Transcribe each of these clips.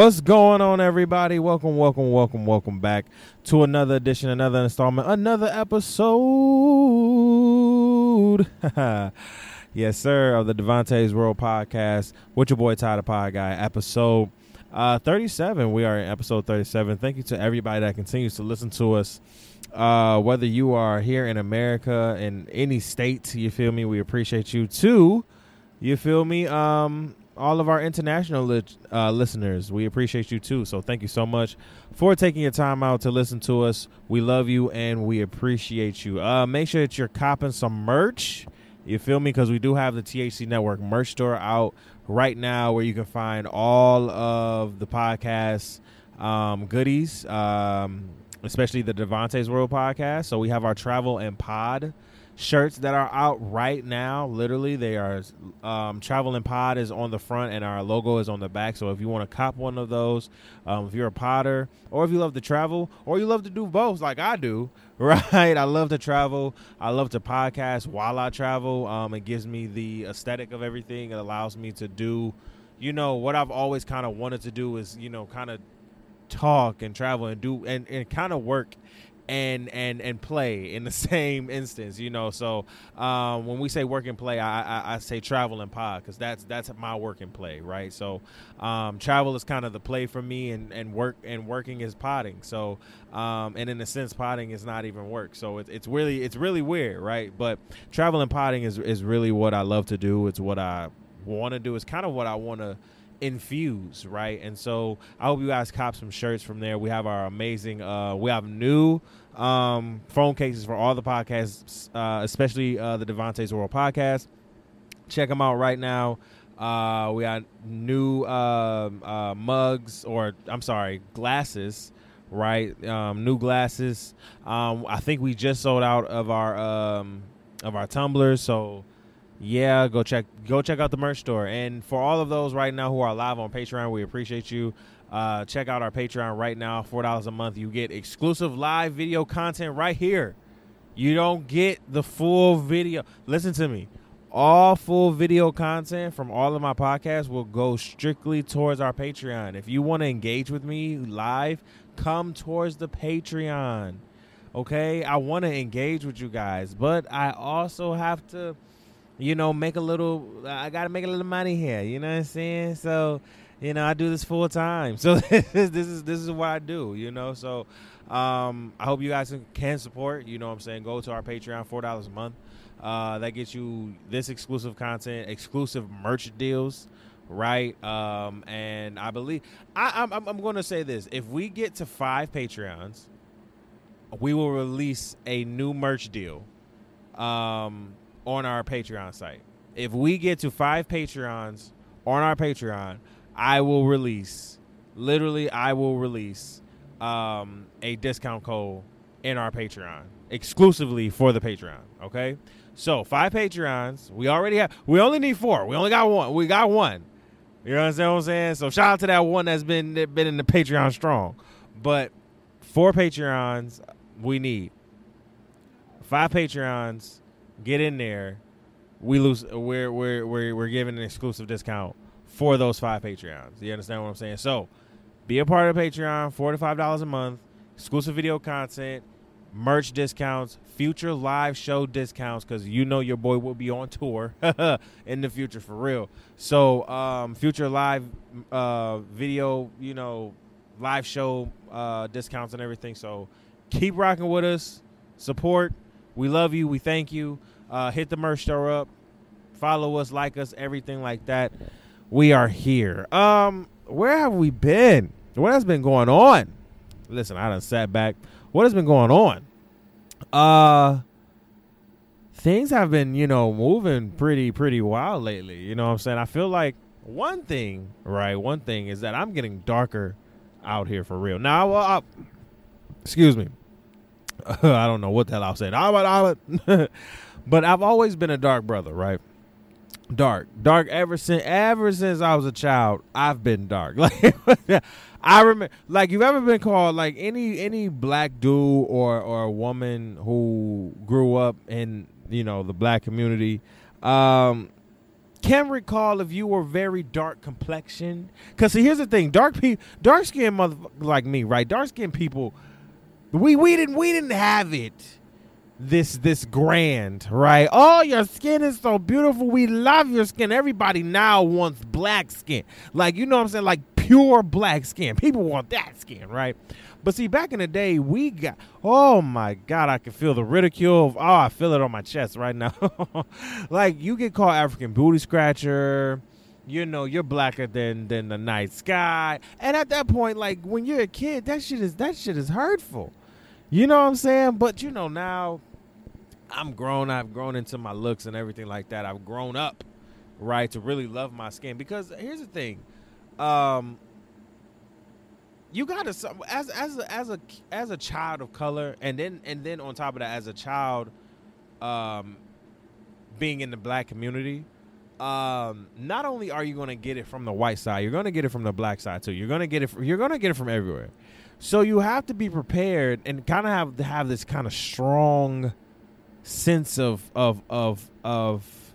What's going on, everybody? Welcome, welcome, welcome, welcome back to another edition, another installment, another episode. yes, sir, of the Devontae's World Podcast with your boy Ty the Pod Guy, episode uh, 37. We are in episode 37. Thank you to everybody that continues to listen to us. Uh, whether you are here in America, in any state, you feel me? We appreciate you too. You feel me? Um, all of our international li- uh, listeners, we appreciate you too. So thank you so much for taking your time out to listen to us. We love you and we appreciate you. Uh, make sure that you're copping some merch. You feel me? Because we do have the THC Network merch store out right now where you can find all of the podcast um, goodies, um, especially the Devontae's World podcast. So we have our travel and pod shirts that are out right now. Literally, they are um, Travel and Pod is on the front and our logo is on the back. So if you want to cop one of those, um, if you're a potter or if you love to travel or you love to do both, like I do, right? I love to travel. I love to podcast while I travel. Um, it gives me the aesthetic of everything. It allows me to do, you know, what I've always kind of wanted to do is, you know, kind of talk and travel and do and, and kind of work and and and play in the same instance you know? So um, when we say work and play i i, I say travel and pod because that's that's my work and play right? So um, travel is kind of the play for me and and work and working is potting. So um, and in a sense potting is not even work. So it's, it's really it's really weird right? But travel and potting is is really what i love to do. It's what i want to do. It's kind of what i want to infuse right? And so i hope you guys cop some shirts from there. We have our amazing uh we have new um, phone cases for all the podcasts, uh, especially uh, the Devontae's World podcast. Check them out right now. Uh, we got new uh, uh, mugs, or I'm sorry, glasses. Right, um, new glasses. Um, I think we just sold out of our um, of our tumblers, so yeah, go check go check out the merch store. And for all of those right now who are live on Patreon, we appreciate you. Uh, check out our Patreon right now, four dollars a month. You get exclusive live video content right here. You don't get the full video. Listen to me. All full video content from all of my podcasts will go strictly towards our Patreon. If you want to engage with me live, come towards the Patreon. Okay? I want to engage with you guys, but I also have to, you know, make a little I got to make a little money here, you know what I'm saying? So, you know, I do this full time. So this is this is what I do, you know. So um, I hope you guys can support. You know what I'm saying? Go to our Patreon, four dollars a month. Uh, that gets you this exclusive content, exclusive merch deals, right? Um, and I believe I, I'm, I'm going to say this: if we get to five Patreons, we will release a new merch deal um, on our Patreon site. If we get to five Patreons on our Patreon, I will release, literally, I will release um, a discount code in our Patreon exclusively for the Patreon. Okay, so five Patreons. We already have. We only need four. We only got one. We got one. You know what I'm saying? So shout out to that one that's been been in the Patreon strong. But four Patreons we need. Five Patreons. Get in there. We lose. We're we're we're we're giving an exclusive discount for those five Patreons. You understand what I'm saying? So be a part of Patreon, four to five dollars a month, exclusive video content, merch discounts, future live show discounts, because you know your boy will be on tour in the future for real. So um, future live uh, video, you know, live show uh, discounts and everything. So keep rocking with us. Support. We love you. We thank you. Uh, hit the merch store up. Follow us, like us, everything like that we are here. Um, where have we been? What has been going on? Listen, I done sat back. What has been going on? Uh things have been, you know, moving pretty, pretty wild lately. You know what I'm saying? I feel like one thing, right? One thing is that I'm getting darker out here for real. Now, well, I, excuse me. I don't know what the hell I said. but I've always been a dark brother, right? Dark dark ever since ever since i was a child i've been dark like i remember like you've ever been called like any any black dude or or a woman who grew up in you know the black community um can recall if you were very dark complexion. Cause see, here's the thing: dark people, dark skinned mother like me, right? Dark skinned people, we we didn't we didn't have it this this grand, right? Oh, your skin is so beautiful. We love your skin. Everybody now wants black skin. Like, you know what I'm saying? Like pure black skin. People want that skin, right? But see, back in the day, we got oh my god, I can feel the ridicule of oh, I feel it on my chest right now. like you get called African booty scratcher. You know, you're blacker than than the night sky. And at that point, like when you're a kid, that shit is that shit is hurtful. You know what I'm saying? But you know, now I'm grown. I've grown into my looks and everything like that. I've grown up, right, to really love my skin. Because here's the thing, um, you gotta as as a, as a as a child of color, and then and then on top of that, as a child, um, being in the black community. Um, not only are you going to get it from the white side, you're going to get it from the black side too. You're going to get it. you're going to get it from everywhere. So you have to be prepared and kind of have to have this kind of strong sense of of of of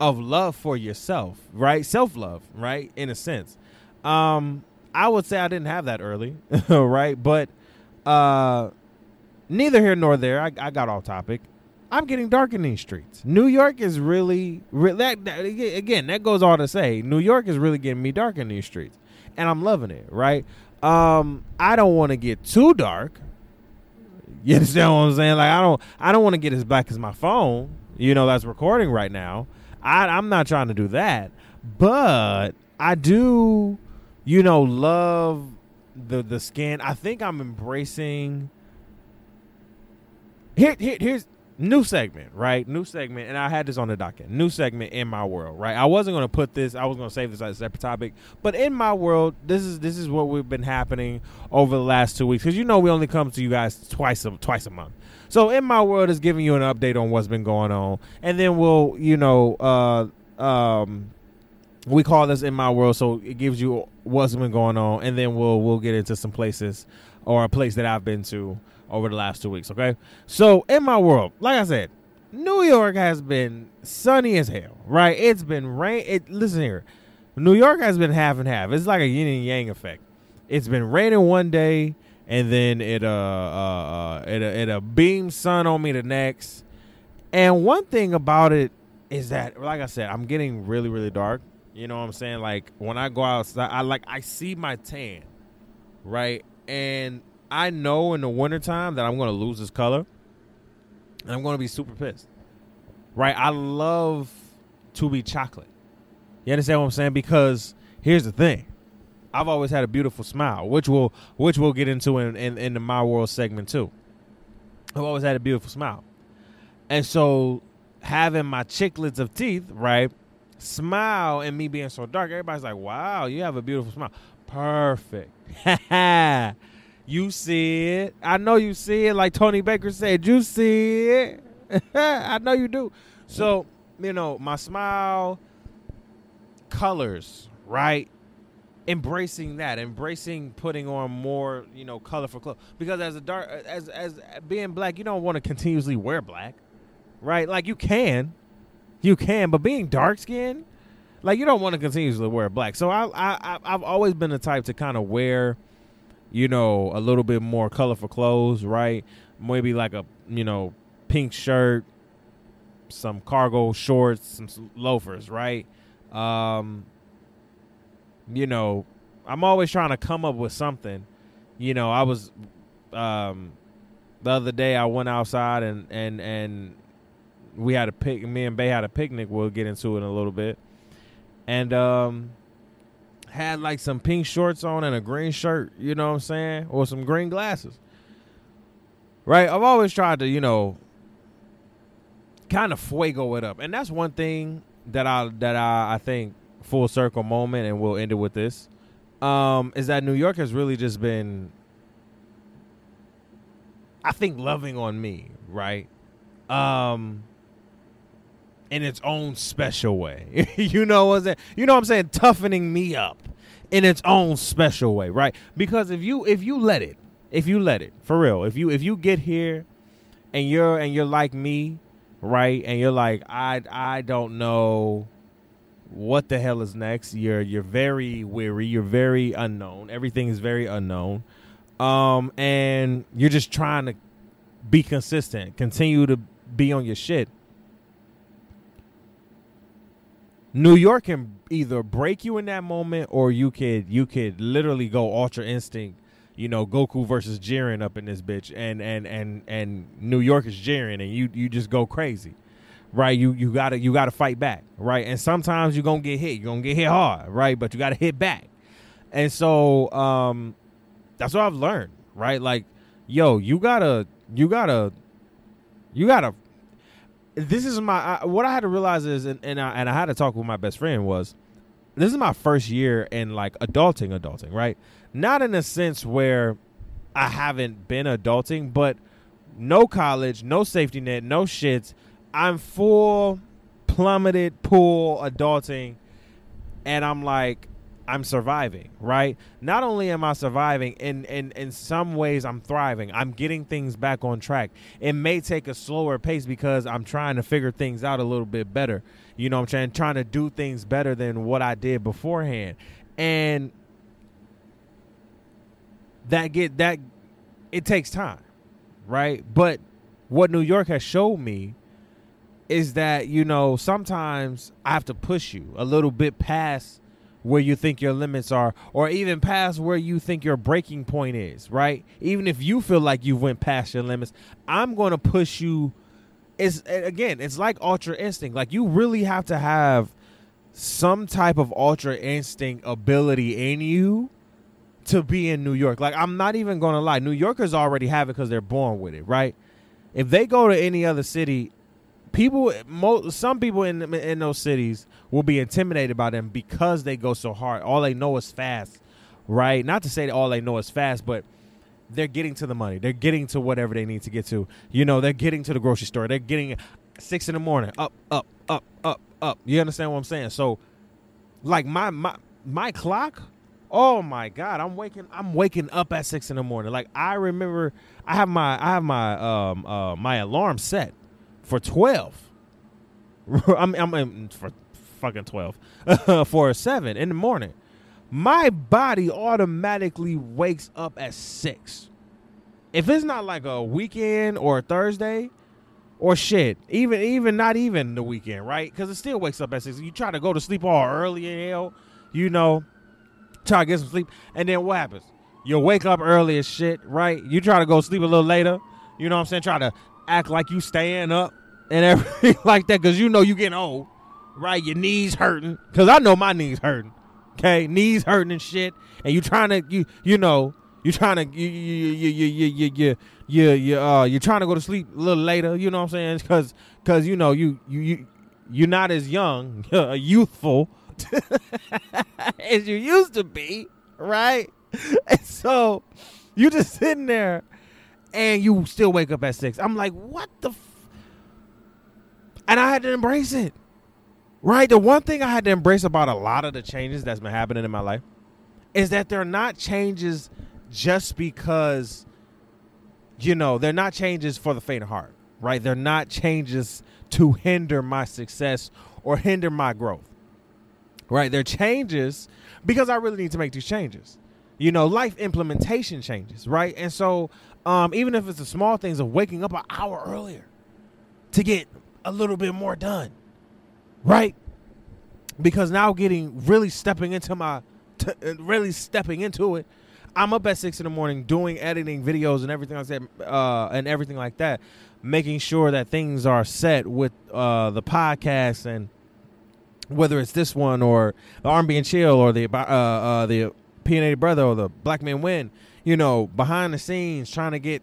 of love for yourself, right? Self love, right? In a sense. Um, I would say I didn't have that early, right? But uh, neither here nor there. I, I got off topic. I'm getting dark in these streets. New York is really, re- that, that, again. That goes all to say, New York is really getting me dark in these streets, and I'm loving it. Right? Um, I don't want to get too dark, you understand what I'm saying? Like I don't I don't want to get as black as my phone, you know, that's recording right now. I I'm not trying to do that. But I do, you know, love the the skin. I think I'm embracing here, here here's new segment, right? New segment, and I had this on the docket. New segment in my world, right? I wasn't going to put this. I was going to save this as a separate topic, but in my world, this is this is what we've been happening over the last two weeks because you know we only come to you guys twice a twice a month. So in my world is giving you an update on what's been going on, and then we'll you know uh um we call this in my world, so it gives you what's been going on, and then we'll we'll get into some places or a place that I've been to over the last two weeks. Okay, so in my world, like I said, New York has been sunny as hell. Right? It's been rain. It listen here, New York has been half and half. It's like a yin and yang effect. It's been raining one day, and then it uh uh, uh it uh, it a beam sun on me the next. And one thing about it is that, like I said, I'm getting really really dark. You know what I'm saying? Like when I go outside, I like I see my tan, right? And I know in the wintertime that I'm going to lose this color. And I'm going to be super pissed. Right? I love to be chocolate. You understand what I'm saying? Because here's the thing. I've always had a beautiful smile, which we'll which we'll get into in, in, in the My World segment too. I've always had a beautiful smile. And so having my chiclets of teeth, right? Smile and me being so dark, everybody's like, wow, you have a beautiful smile. Perfect. You see it. I know you see it. Like Tony Baker said, you see it. I know you do. So, you know, my smile, colors, right? Embracing that, embracing putting on more, you know, colorful clothes. Because as a dark, as as being black, you don't want to continuously wear black, right? Like you can, you can, but being dark skinned, like you don't want to continuously wear black. So I, I, I've always been the type to kind of wear you know, a little bit more colorful clothes, right? Maybe like a, you know, pink shirt, some cargo shorts, some loafers, right? Um, you know, I'm always trying to come up with something. You know, I was um the other day I went outside and and and we had a pic me and Bay had a picnic. We'll get into it in a little bit. And um had like some pink shorts on and a green shirt, you know what I'm saying? Or some green glasses. Right? I've always tried to, you know, kind of fuego it up. And that's one thing that I that I, I think full circle moment and we'll end it with this. Um, is that New York has really just been I think loving on me, right? Um in its own special way. you know what I'm saying? You know what I'm saying? Toughening me up in its own special way, right? Because if you if you let it, if you let it, for real, if you if you get here and you're and you're like me, right? And you're like, I I don't know what the hell is next. You're you're very weary. You're very unknown. Everything is very unknown. Um, and you're just trying to be consistent. Continue to be on your shit. New York can either break you in that moment, or you could you could literally go Ultra Instinct. You know, Goku versus Jiren up in this bitch, and and and and New York is Jiren, and you you just go crazy right? You you gotta you gotta fight back, right? And sometimes you're gonna get hit. You're gonna get hit hard, right? But you gotta hit back. And so um that's what I've learned, right? Like, yo, you gotta you gotta you gotta this is my I, what I had to realize is and, and I and I had to talk with my best friend was this is my first year in like adulting adulting, right? Not in a sense where I haven't been adulting, but no college, no safety net, no shits I'm full plummeted pool adulting and I'm like I'm surviving, right? Not only am I surviving, in, in in some ways I'm thriving. I'm getting things back on track. It may take a slower pace because I'm trying to figure things out a little bit better. You know I'm trying trying to do things better than what I did beforehand. And that get that it takes time, right? But what New York has showed me is that you know sometimes I have to push you a little bit past where you think your limits are or even past where you think your breaking point is right? Even if you feel like you went past your limits i'm going to push you. It's again it's like ultra instinct. Like you really have to have some type of ultra instinct ability in you to be in new york. Like i'm not even going to lie. New yorkers already have it because they're born with it right? If they go to any other city people, some people in in those cities will be intimidated by them because they go so hard. All they know is fast, right? Not to say that all they know is fast, but they're getting to the money. They're getting to whatever they need to get to. You know, they're getting to the grocery store. They're getting six in the morning, up, up, up, up, up. You understand what I'm saying? So, like my my my clock. Oh my God, I'm waking I'm waking up at six in the morning. Like I remember, I have my I have my um uh my alarm set for 12. I'm, I'm for fucking 12 for 7 in the morning. My body automatically wakes up at 6. If it's not like a weekend or a Thursday or shit, even even not even the weekend, right? Cuz it still wakes up at 6. You try to go to sleep all early in hell, you know, try to get some sleep and then what happens? You wake up early as shit, right? You try to go sleep a little later, you know what I'm saying? Try to act like you stand up and everything like that because you know you getting old, right? Your knees hurting because I know my knees hurting. Okay, knees hurting and shit, and you trying to you you know you trying to you you you you you you you, you uh you're trying to go to sleep a little later. You know what I'm saying? Because because you know you you you you're not as young, uh, youthful as you used to be, right? And so you just sitting there and you still wake up at six. I'm like, what the? F-? And I had to embrace it. Right? The one thing I had to embrace about a lot of the changes that's been happening in my life is that they're not changes just because, you know, they're not changes for the faint of heart, right? They're not changes to hinder my success or hinder my growth, right? They're changes because I really need to make these changes. You know, life implementation changes, right? And so um, even if it's the small things of waking up an hour earlier to get a little bit more done, right? Because now getting really stepping into my, t- really stepping into it. I'm up at six in the morning doing editing videos and everything like that, uh, and everything like that, making sure that things are set with uh, the podcast and whether it's this one or the R&B and Chill or the uh, uh, the P Brother or the Black Men Win you know, behind the scenes trying to get,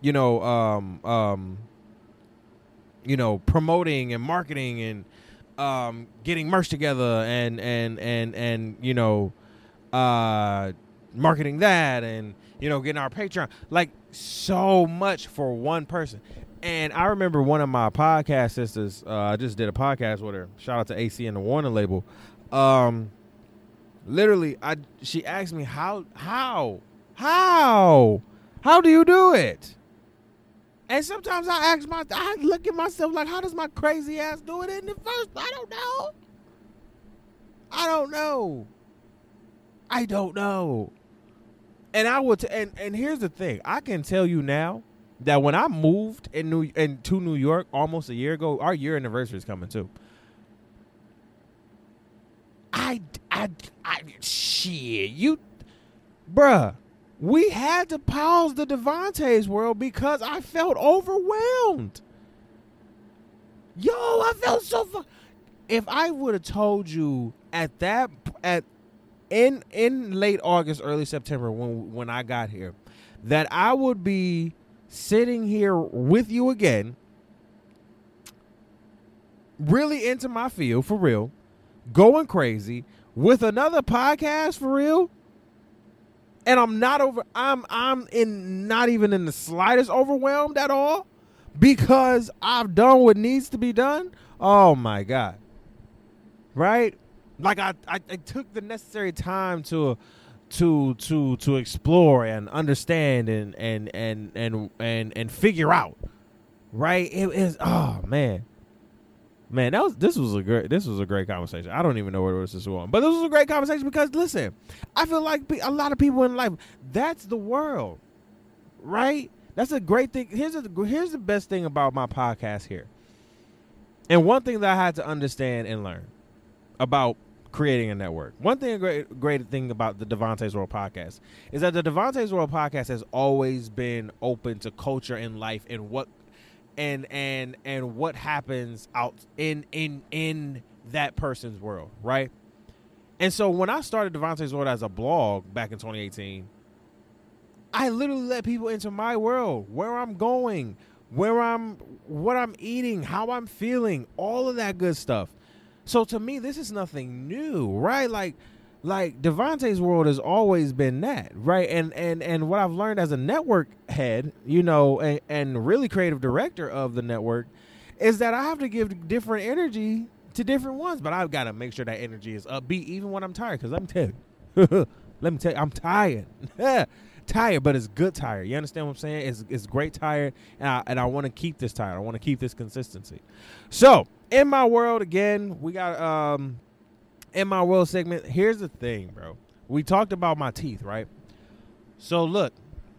you know, um, um, you know, promoting and marketing and um, getting merch together and and and and you know, uh, marketing that and you know, getting our Patreon, like so much for one person. And I remember one of my podcast sisters. Uh, I just did a podcast with her. Shout out to AC and the Warner label. Um, literally, I she asked me how how how? How do you do it? And sometimes I ask my, I look at myself like, how does my crazy ass do it in the first? I don't know. I don't know. I don't know. And I would, t- and and here's the thing: I can tell you now that when I moved in New in to New York almost a year ago, our year anniversary is coming too. I, I, I, shit, you, bruh, we had to pause the Devontae's world because I felt overwhelmed. Yo, I felt so. Fu- if I would have told you at that at in in late August, early September when when I got here, that I would be sitting here with you again, really into my field for real, going crazy with another podcast for real. And I'm not over I'm I'm in not even in the slightest overwhelmed at all because I've done what needs to be done. Oh my god. Right? Like I, I, I took the necessary time to to to to explore and understand and and and and and, and figure out. Right? It is oh man. Man, that was this was a great this was a great conversation. I don't even know where this is going, but this was a great conversation because listen, I feel like a lot of people in life that's the world, right? That's a great thing. Here's here's the best thing about my podcast here, and one thing that I had to understand and learn about creating a network. One thing, a great, great thing about the Devontae's World podcast is that the Devontae's World podcast has always been open to culture and life and what and and and what happens out in in in that person's world, right? And so when I started Devontae's World as a blog back in 2018, I literally let people into my world, where I'm going, where I'm, what I'm eating, how I'm feeling, all of that good stuff. So to me, this is nothing new, right? Like like Devontae's world has always been that, right? And and and what I've learned as a network head, you know, and, and really creative director of the network, is that I have to give different energy to different ones, but I've got to make sure that energy is upbeat even when I'm tired. Because let me tell you, let me tell you, I'm tired, tired, but it's good tired. You understand what I'm saying? It's it's great tired, and I and I want to keep this tired. I want to keep this consistency. So in my world again, we got um in my world segment, here's the thing, bro. We talked about my teeth, right? So look,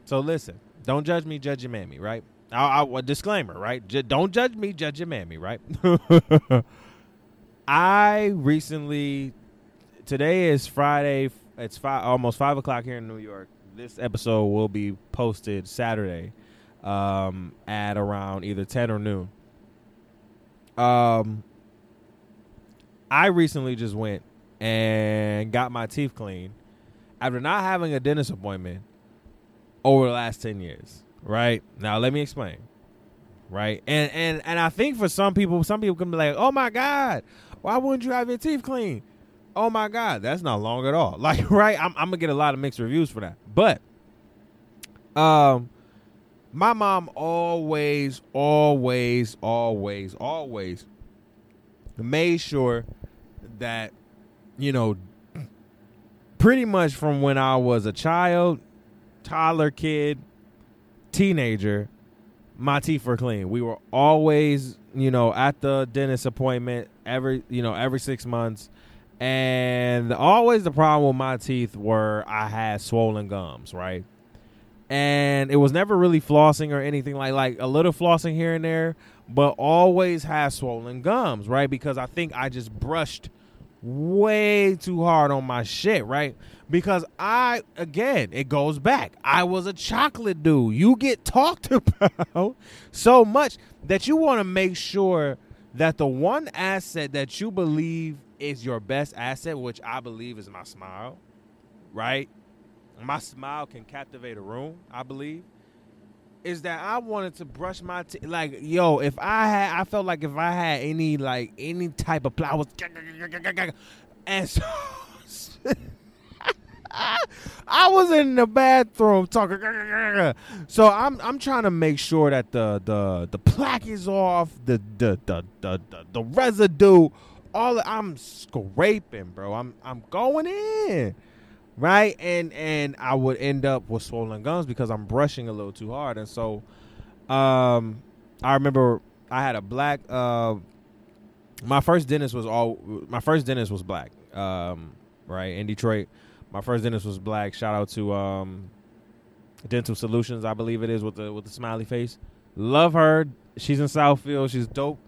so listen. Don't judge me, judge your mammy, right? I, I, a disclaimer, right? J- don't judge me, judge your mammy, right? I recently, today is Friday. It's five, almost five o'clock here in New York. This episode will be posted Saturday um, at around either ten or noon. Um, I recently just went and got my teeth cleaned after not having a dentist appointment over the last 10 years, right? Now let me explain. Right? And and and I think for some people some people can be like, "Oh my god, why wouldn't you have your teeth clean?" Oh my god, that's not long at all. Like, right? I'm, I'm going to get a lot of mixed reviews for that. But um my mom always always always always made sure that you know pretty much from when I was a child, toddler kid, teenager, my teeth were clean. We were always, you know, at the dentist appointment every, you know, every 6 months. And always the problem with my teeth were I had swollen gums, right? And it was never really flossing or anything like like a little flossing here and there, but always had swollen gums, right? Because I think I just brushed way too hard on my shit, right? Because I, again, it goes back. I was a chocolate dude. You get talked about so much that you want to make sure that the one asset that you believe is your best asset, which I believe is my smile, right? My smile can captivate a room, I believe is that I wanted to brush my teeth. Like, yo, if I had, I felt like if I had any, like, any type of plow, and so, I was in the bathroom talking. So I'm I'm trying to make sure that the the the plaque is off, the the the the the, the residue, all I'm scraping, bro. I'm I'm going in right? And and I would end up with swollen gums because I'm brushing a little too hard. And so, um, I remember I had a black. Uh, my first dentist was all. My first dentist was black. um, right in Detroit. My first dentist was black. Shout out to um, Dental Solutions, I believe it is with the with the smiley face. Love her. She's in Southfield. She's dope.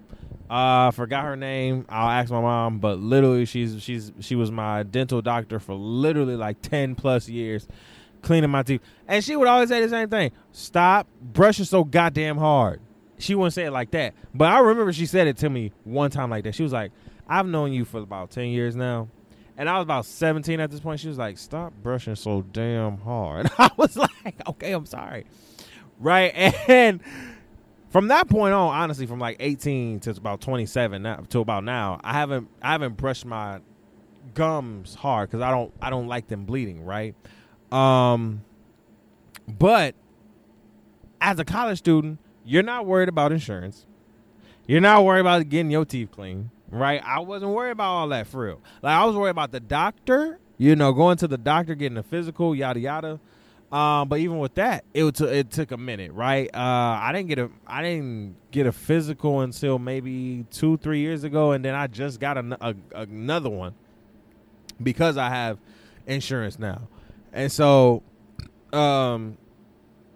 Uh, forgot her name. I'll ask my mom, but literally, she's she's she was my dental doctor for literally like ten plus years, cleaning my teeth. And she would always say the same thing: "Stop brushing so goddamn hard." She wouldn't say it like that, but I remember she said it to me one time like that. She was like, "I've known you for about ten years now." And I was about 17 at this point. She was like, "Stop brushing so damn hard." I was like, "Okay, I'm sorry." Right? And from that point on, honestly, from like 18 to about 27 now, to about now, I haven't I haven't brushed my gums hard because I don't I don't like them bleeding, right? Um, but as a college student, you're not worried about insurance. You're not worried about getting your teeth clean, right? I wasn't worried about all that for real. Like I was worried about the doctor, you know, going to the doctor, getting a physical, yada yada. Um, but even with that, it t- it took a minute, right? Uh, I didn't get a I didn't get a physical until maybe two three years ago, and then I just got a, a, another one because I have insurance now, and so, um,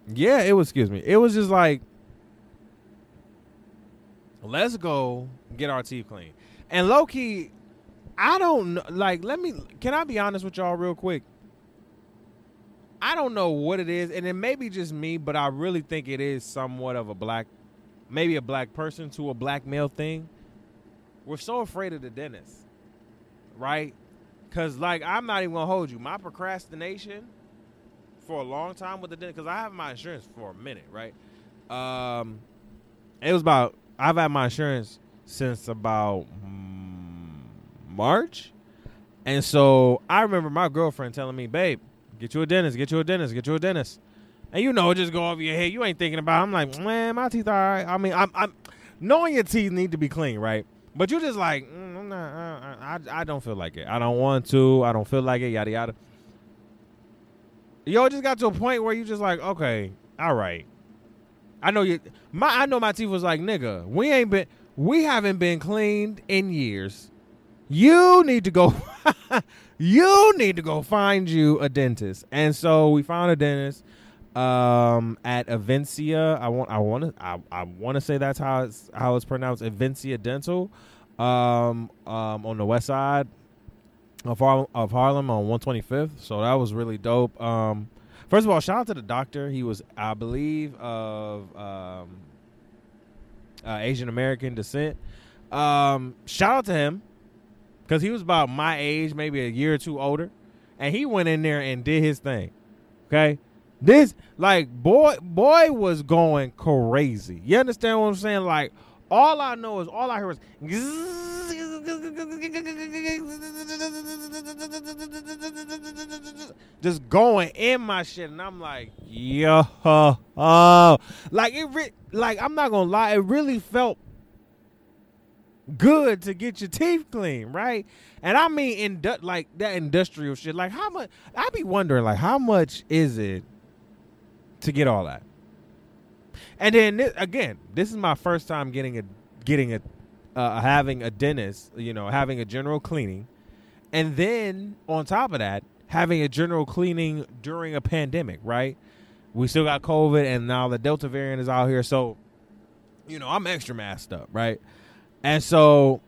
yeah, it was. Excuse me, it was just like, let's go get our teeth clean, and low key, I don't. Like, let me. Can I be honest with y'all real quick? I don't know what it is, and it may be just me, but I really think it is somewhat of a black, maybe a black person to a black male thing. We're so afraid of the dentist, right? Because, like, I'm not even gonna hold you. My procrastination for a long time with the dentist, because I have my insurance for a minute, right? Um, it was about I've had my insurance since about March, and so I remember my girlfriend telling me, "Babe." Get you a dentist. Get you a dentist. Get you a dentist. And you know, just go over your head. You ain't thinking about. It. I'm like, man, my teeth are. Right. I mean, I'm, I'm knowing your teeth need to be clean, right? But you're just like, mm, I'm not. Uh, I, I don't feel like it. I don't want to. I don't feel like it. Yada yada. Yo, just got to a point where you just like, okay, all right. I know you. My, I know my teeth was like, nigga, we ain't been, we haven't been cleaned in years. You need to go. you need to go find you a dentist. And so we found a dentist um, at Avencia. I want I want to I, I want to say that's how it's how it's pronounced Avencia Dental um, um, on the west side of Harlem, of Harlem on 125th. So that was really dope. Um, first of all, shout out to the doctor. He was I believe of um, uh, Asian American descent. Um, shout out to him because he was about my age, maybe a year or two older, and he went in there and did his thing. Okay, this like boy, boy was going crazy. You understand what I'm saying? Like all I know is all I hear is. Just going in my shit, and I'm like, yo, oh, like it, re- like I'm not gonna lie, it really felt good to get your teeth clean, right? And I mean, in like that industrial shit. Like how much? I be wondering, like how much is it to get all that? And then this, again, this is my first time getting a getting a uh, having a dentist, you know, having a general cleaning, and then on top of that, having a general cleaning during a pandemic, right? We still got COVID, and now the Delta variant is out here, so you know I'm extra masked up, right? And so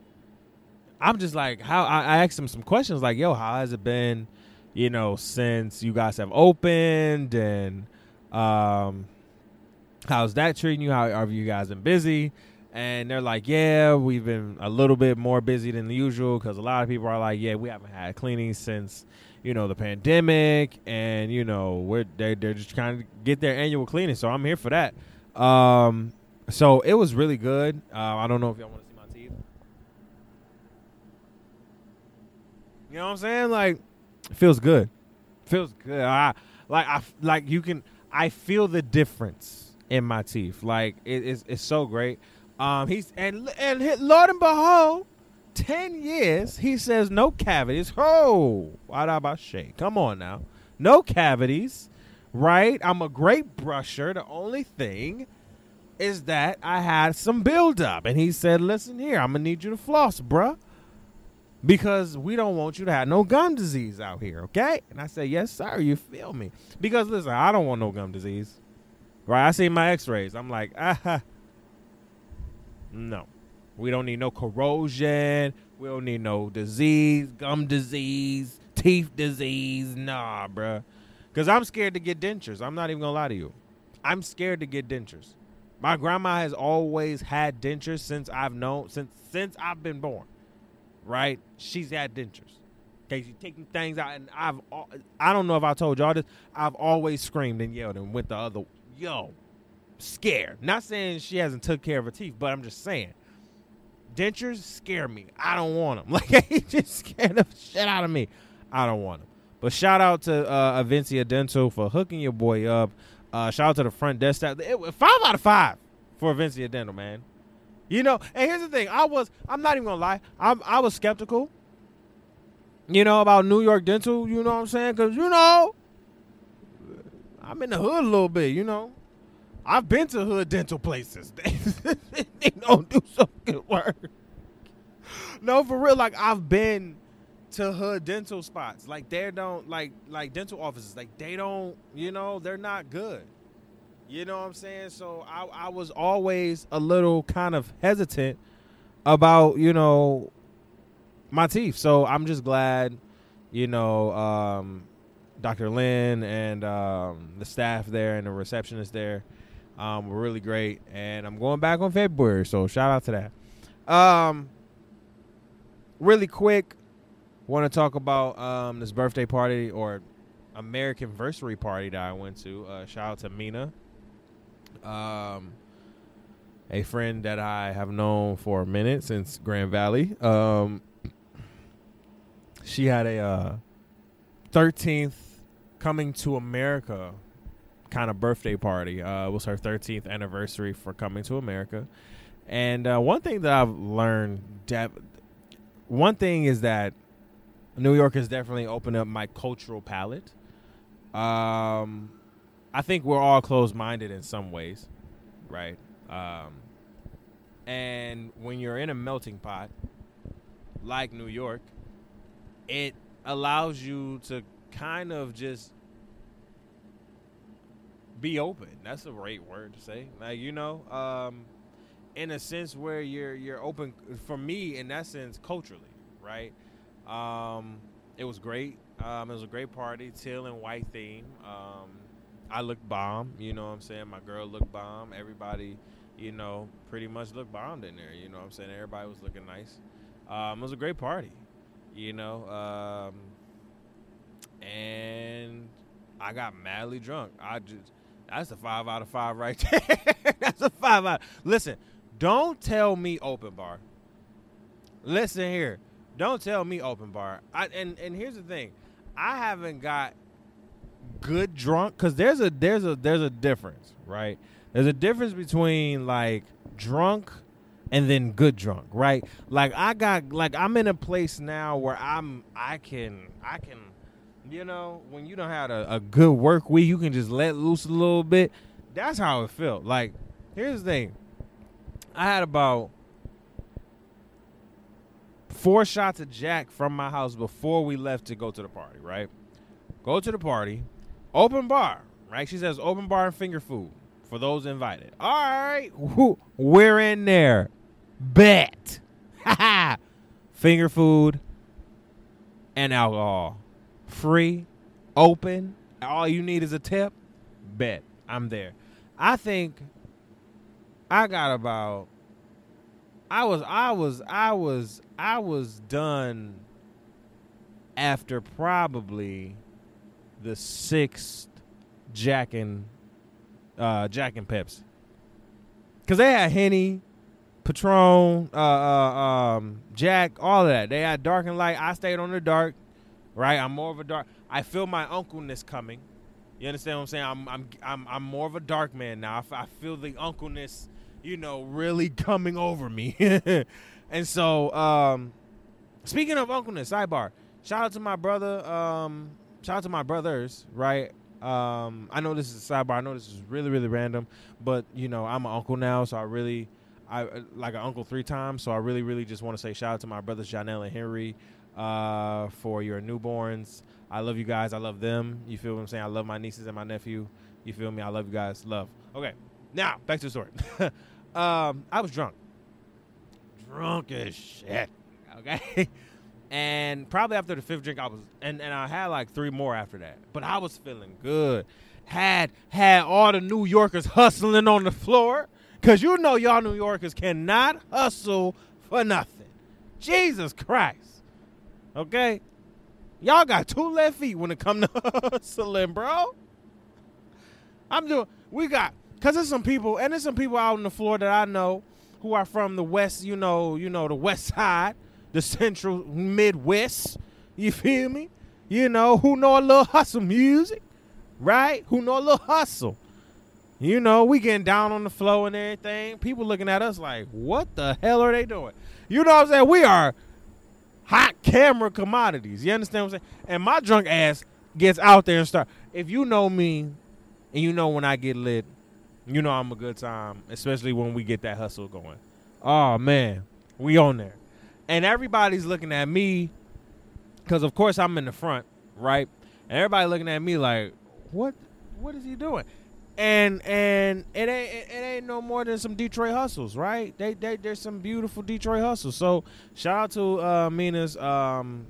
I'm just like, how I, asked him some questions like, yo, how has it been, you know, since you guys have opened and um how's that treating you? How have you guys been busy? And they're like, yeah, we've been a little bit more busy than usual because a lot of people are like, yeah, we haven't had cleaning since, you know, the pandemic, and you know, we're they they're just trying to get their annual cleaning. So I'm here for that. Um, so it was really good. Uh, I don't know if y'all want to You know what I'm saying? Like, feels good. Feels good. I like I like you can. I feel the difference in my teeth. Like it, it's it's so great. Um, he's and and Lord and behold, ten years. He says no cavities. Oh, what about Shay? Come on now, no cavities. Right? I'm a great brusher. The only thing is that I had some buildup, and he said, "Listen here, I'm gonna need you to floss, bruh." Because we don't want you to have no gum disease out here, okay? And I said, yes, sir. You feel me? Because listen, I don't want no gum disease. Right? I see my X-rays. I'm like, ah, no. We don't need no corrosion. We don't need no disease, gum disease, teeth disease. Nah, bruh. Because I'm scared to get dentures. I'm not even to lie to you. I'm scared to get dentures. My grandma has always had dentures since I've known, since since I've been born right? She's had dentures. Okay, she's taking things out, and I've I don't know if I told y'all this. I've always screamed and yelled and went the other yo, scared. Not saying she hasn't took care of her teeth, but I'm just saying dentures scare me. I don't want them. Like he just scared the shit out of me. I don't want them. But shout out to uh, Avencia Dental for hooking your boy up. Uh, shout out to the front desk staff. It, five out of five for Avencia Dental, man. You know, and here's the thing: I was, I'm not even gonna lie, I'm I was skeptical. You know about New York Dental. You know what I'm saying? Because you know, I'm in the hood a little bit. You know, I've been to hood dental places. They, they don't do so good work. No, for real. Like I've been to hood dental spots. Like they don't like like dental offices. Like they don't. You know, they're not good. You know what I'm saying? So I, I was always a little kind of hesitant about, you know, my teeth. So I'm just glad, you know, um, Dr. Lynn and um, the staff there and the receptionist there um, were really great. And I'm going back on February, so shout out to that. Um, really quick, want to talk about um, this birthday party or American anniversary party that I went to. Uh, shout out to Mina um, a friend that I have known for a minute since Grand Valley. Um, she had a uh, 13th coming to America kind of birthday party. Uh, it was her 13th anniversary for coming to America. And uh, one thing that I've learned, def- one thing is that New York has definitely opened up my cultural palette. Um, I think we're all closed minded in some ways, right? Um, and when you're in a melting pot like New York, it allows you to kind of just be open. That's a great word to say. Like you know, um, in a sense where you're you're open. For me, in that sense, culturally, right? Um, it was great. Um, it was a great party, teal and white theme. Um, I look bomb. You know what I'm saying? My girl looked bomb. Everybody, you know, pretty much looked bombed in there. You know what I'm saying? Everybody was looking nice. Um, it was a great party. You know, um, and I got madly drunk. I just that's a five out of five right there. that's a five out. Listen, don't tell me open bar. Listen here. Don't tell me open bar. I, and and here's the thing. I haven't got good drunk because there's a there's a there's a difference, right? There's a difference between like drunk and then good drunk, right? Like I got like I'm in a place now where I'm I can I can you know, when you don't have a, a good work week, you can just let loose a little bit. That's how it felt. Like, here's the thing. I had about four shots of Jack from my house before we left to go to the party, right? Go to the party. Open bar, right? She says open bar and finger food for those invited. All right, we're in there. Bet. finger food and alcohol. Free, open. All you need is a tip. Bet. I'm there. I think I got about I was I was I was I was done after probably the sixth Jack and uh, Jack and Peps, because they had Henny, Patron, uh, uh, um, Jack, all of that. They had dark and light. I stayed on the dark, right? I'm more of a dark. I feel my uncleness coming. You understand what I'm saying? I'm I'm I'm I'm more of a dark man now. I, f- I feel the uncleness, you know, really coming over me. and so, um, speaking of uncleness, sidebar. Shout out to my brother, um, shout out to my brothers, right? Um, I know this is a sidebar. I know this is really, really random, but you know, I'm an uncle now, so I really, I like an uncle three times. So I really, really just want to say shout out to my brothers Janelle and Henry uh, for your newborns. I love you guys. I love them. You feel what I'm saying? I love my nieces and my nephew. You feel me? I love you guys. Love. Okay. Now back to the story. um, I was drunk, drunk as shit. Okay. And probably after the fifth drink, I was, and, and I had like three more after that. But I was feeling good. Had had all the New Yorkers hustling on the floor, cause you know y'all New Yorkers cannot hustle for nothing. Jesus Christ. Okay, y'all got two left feet when it come to hustling, bro. I'm doing. We got, cause there's some people, and there's some people out on the floor that I know who are from the west. You know, you know the west side the central Midwest. You feel me? You know, who know a little hustle music, right? Who know a little hustle. You know, we getting down on the flow and everything. People looking at us like, what the hell are they doing? You know what I'm saying? We are hot camera commodities. You understand what I'm saying? And my drunk ass gets out there and start. If you know me and you know when I get lit, you know I'm a good time, especially when we get that hustle going. Oh man, we on there and everybody's looking at me because of course I'm in the front, right? And everybody looking at me like, what? What is he doing? And and it ain't it, ain't no more than some Detroit hustles, right? They they there's some beautiful Detroit hustles. So shout out to uh, Mina's um,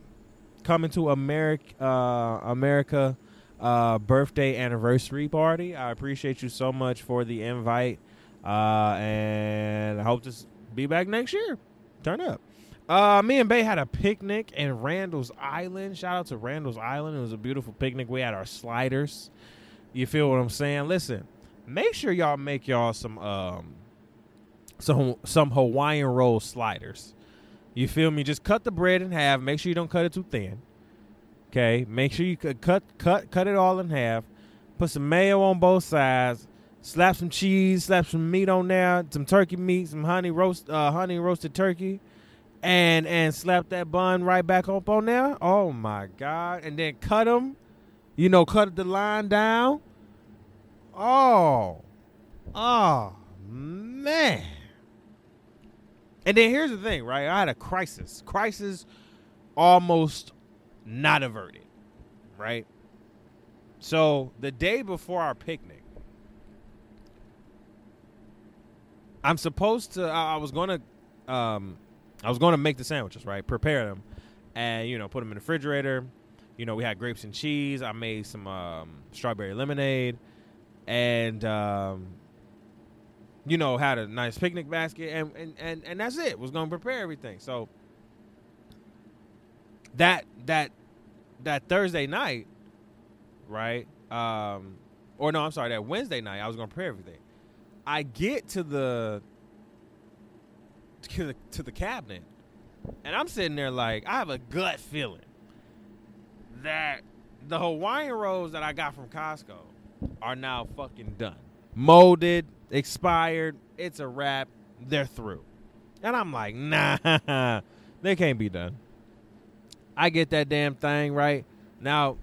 coming to America uh, America uh, birthday anniversary party. I appreciate you so much for the invite, uh, and I hope to be back next year. Turn up. Uh, me and Bay had a picnic in Randall's Island. Shout out to Randall's Island. It was a beautiful picnic. We had our sliders. You feel what I'm saying? Listen, make sure y'all make y'all some um some some Hawaiian roll sliders. You feel me? Just cut the bread in half. Make sure you don't cut it too thin. Okay. Make sure you cut cut cut it all in half. Put some mayo on both sides. Slap some cheese. Slap some meat on there. Some turkey meat. Some honey roast uh, honey roasted turkey and and slap that bun right back up on there. Oh my god! And then cut them, you know, cut the line down. Oh, oh man! And then here's the thing, right? I had a crisis. Crisis almost not averted, right? So the day before our picnic, I'm supposed to. I, was gonna um, I was going to make the sandwiches, right? Prepare them, and you know, put them in the refrigerator. You know, we had grapes and cheese. I made some um, strawberry lemonade, and um, you know, had a nice picnic basket, and and and, and that's it. Was going to prepare everything. So that that that Thursday night, right? Um, or no, I'm sorry, that Wednesday night, I was going to prepare everything. I get to the to the, to the cabinet, and I'm sitting there like I have a gut feeling that the Hawaiian rolls that I got from Costco are now fucking done, molded, expired. It's a wrap. They're through, and I'm like, nah, they can't be done. I get that damn thing right now.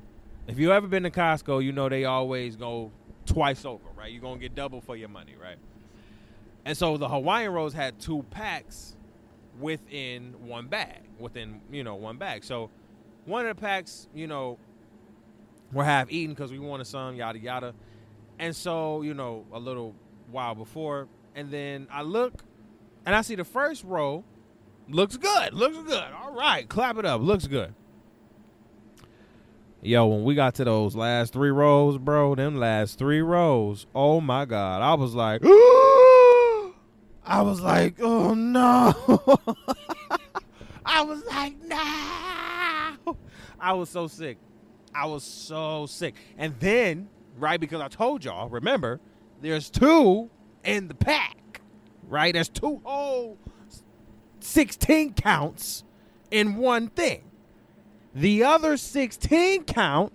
If you ever been to Costco, you know they always go twice over, right? You're gonna get double for your money, right? And so the Hawaiian rolls had two packs within one bag, within, you know, one bag. So one of the packs, you know, were half eaten because we wanted some, yada, yada. And so, you know, a little while before. And then I look and I see the first row looks good. Looks good. All right. Clap it up. Looks good. Yo, when we got to those last three rows, bro, them last three rows, oh my God. I was like, I was like, oh no. I was like, no. I was so sick. I was so sick. And then, right, because I told y'all, remember, there's two in the pack, right? There's two whole 16 counts in one thing. The other 16 count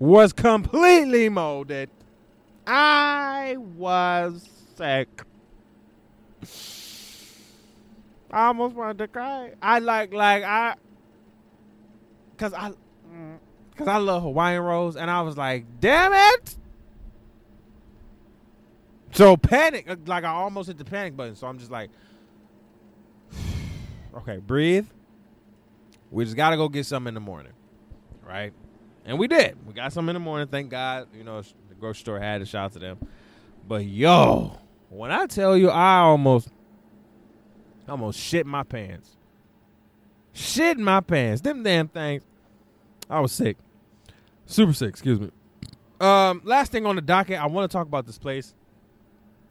was completely molded. I was sick. I almost wanted to cry. I like like I cause I mm, cause I love Hawaiian rolls and I was like, damn it. So panic uh, like I almost hit the panic button. So I'm just like, okay, breathe. We just gotta go get some in the morning, right? And we did. We got some in the morning. Thank God. You know, the grocery store had a shout out to them. But yo, when I tell you, I almost, almost shit my pants. Shit my pants. Them damn things. I was sick. Super sick. Excuse me. Um, last thing on the docket, I want to talk about this place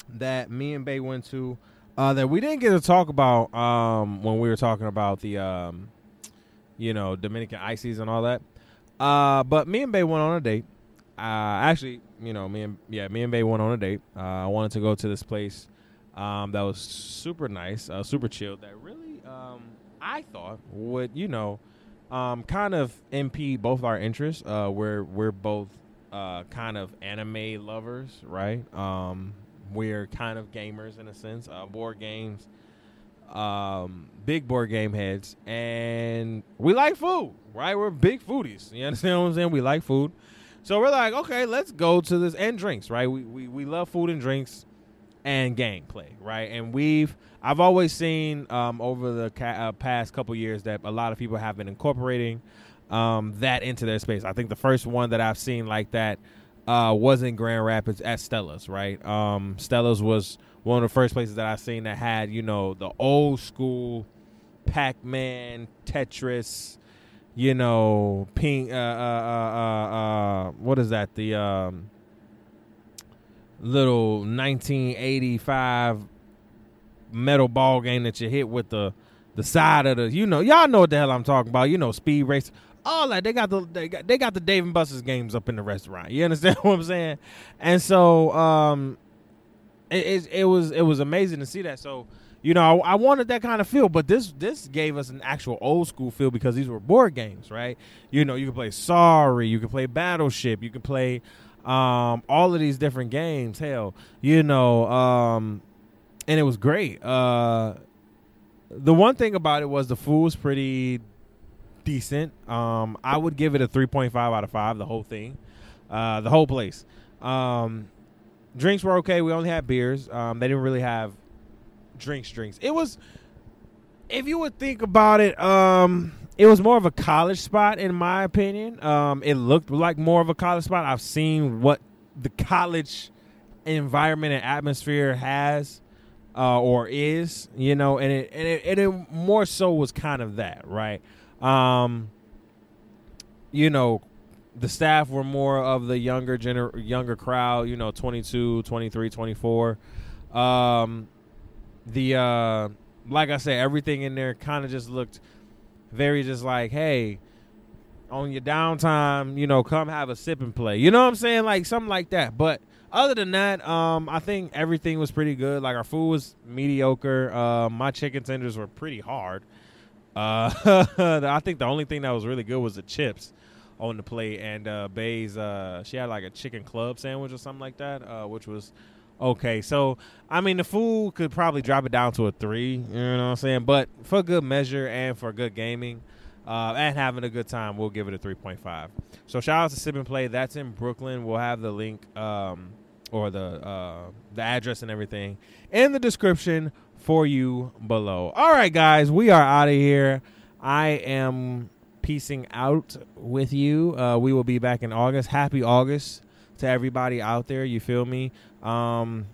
that me and Bay went to. Uh, that we didn't get to talk about um, when we were talking about the um, you know Dominican ices and all that. Uh, but me and Bay went on a date. Uh, actually, you know, me and yeah, me and Bay went on a date. Uh, I wanted to go to this place um, that was super nice, uh, super chill. That really, um, I thought would you know, um, kind of impede both our interests. Uh, we're we're both uh, kind of anime lovers, right? Um, we're kind of gamers in a sense, uh, board games, um, big board game heads, and we like food, right? We're big foodies. You understand what I'm saying? We like food. So we're like, okay, let's go to this and drinks, right? We we, we love food and drinks and gameplay, right? And we've I've always seen um, over the ca- uh, past couple years that a lot of people have been incorporating um, that into their space. I think the first one that I've seen like that uh, was in Grand Rapids at Stella's, right? Um, Stella's was one of the first places that I've seen that had, you know, the old school Pac Man, Tetris, you know, pink, uh, uh, uh, uh, uh, what is that? The um, little 1985 metal ball game that you hit with the the side of the, you know, y'all know what the hell I'm talking about. You know, speed race all that. They got the they got they got the Dave and Buster's games up in the restaurant. You understand what I'm saying? And so um, it, it, it was it was amazing to see that. So you know, I, wanted that kind of feel, but this this gave us an actual old school feel because these were board games, right? You know, you could play Sorry, you could play Battleship, you could play um, all of these different games. Hell, you know, um, and it was great. Uh, the one thing about it was the food was pretty decent. Um, I would give it a 3.5 out of 5, the whole thing, uh, the whole place. Um, drinks were okay. We only had beers. Um, they didn't really have drinks, drinks. It was, if you would think about it, um, it was more of a college spot, in my opinion. Um, it looked like more of a college spot. I've seen what the college environment and atmosphere has uh, or is, you know, and it, and it, and it more so was kind of that, right? Um, you know, the staff were more of the younger gener- younger crowd, you know, 22, 23, 24. Um, the uh, like I said, everything in there kind of just looked very just like, hey, on your downtime, you know, come have a sip and play. You know what I'm saying? Like something like that. But other than that, um, I think everything was pretty good. Like our food was mediocre. Uh, my chicken tenders were pretty hard. Uh, I think the only thing that was really good was the chips on the plate, and uh, Bay's uh, she had like a chicken club sandwich or something like that, uh, which was okay. So I mean, the food could probably drop it down to a three. You know what I'm saying? But for good measure and for good gaming. Uh, and having a good time, we'll give it a 3.5. So shout out to Sip and Play. That's in Brooklyn. We'll have the link um, or the uh, the address and everything in the description for you below. All right, guys, we are out of here. I am piecing out with you. Uh, we will be back in August. Happy August to everybody out there. You feel me? Um,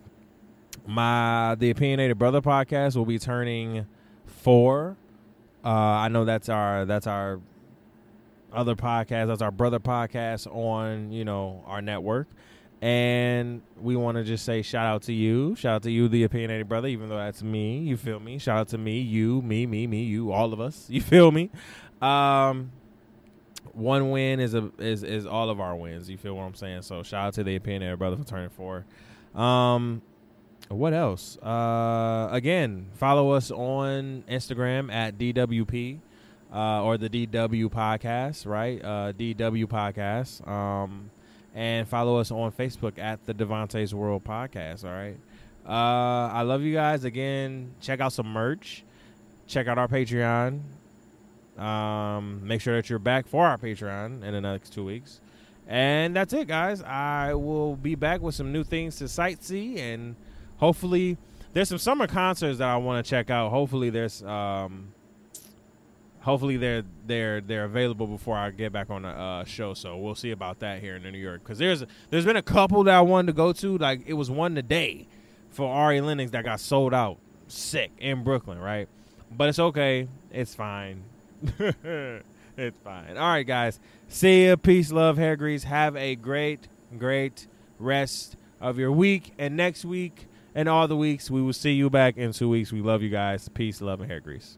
my the opinionated brother podcast will be turning four. Uh, I know that's our that's our other podcast. That's our brother podcast on you know our network. And we want to just say shout out to you. Shout out to you, the opinionated brother, even though that's me. You feel me? Shout out to me, you, me, me, me, you, all of us. You feel me? Um, one win is a is is all of our wins. You feel what I'm saying? So shout out to the opinionated brother for turning four. Um, what else? Uh, again, follow us on Instagram at DWP uh, or the DW Podcast, right? Uh, DW Podcast. Um, and follow us on Facebook at the Devontae's World Podcast. All right. Uh, I love you guys. Again, check out some merch. Check out our Patreon. Um, make sure that you're back for our Patreon in the next two weeks. And that's it, guys. I will be back with some new things to sightsee, and hopefully, there's some summer concerts that I want to check out. Hopefully, there's um, hopefully they're they're they're available before I get back on the uh, show. So we'll see about that here in New York because there's there's been a couple that I wanted to go to. Like it was one today for Ari Lennox that got sold out, sick in Brooklyn, right? But it's okay, it's fine, it's fine. All right, guys, see you. Peace, love, hair grease. Have a great great rest of your week and next week and all the weeks. We will see you back in two weeks. We love you guys. Peace, love, and hair grease.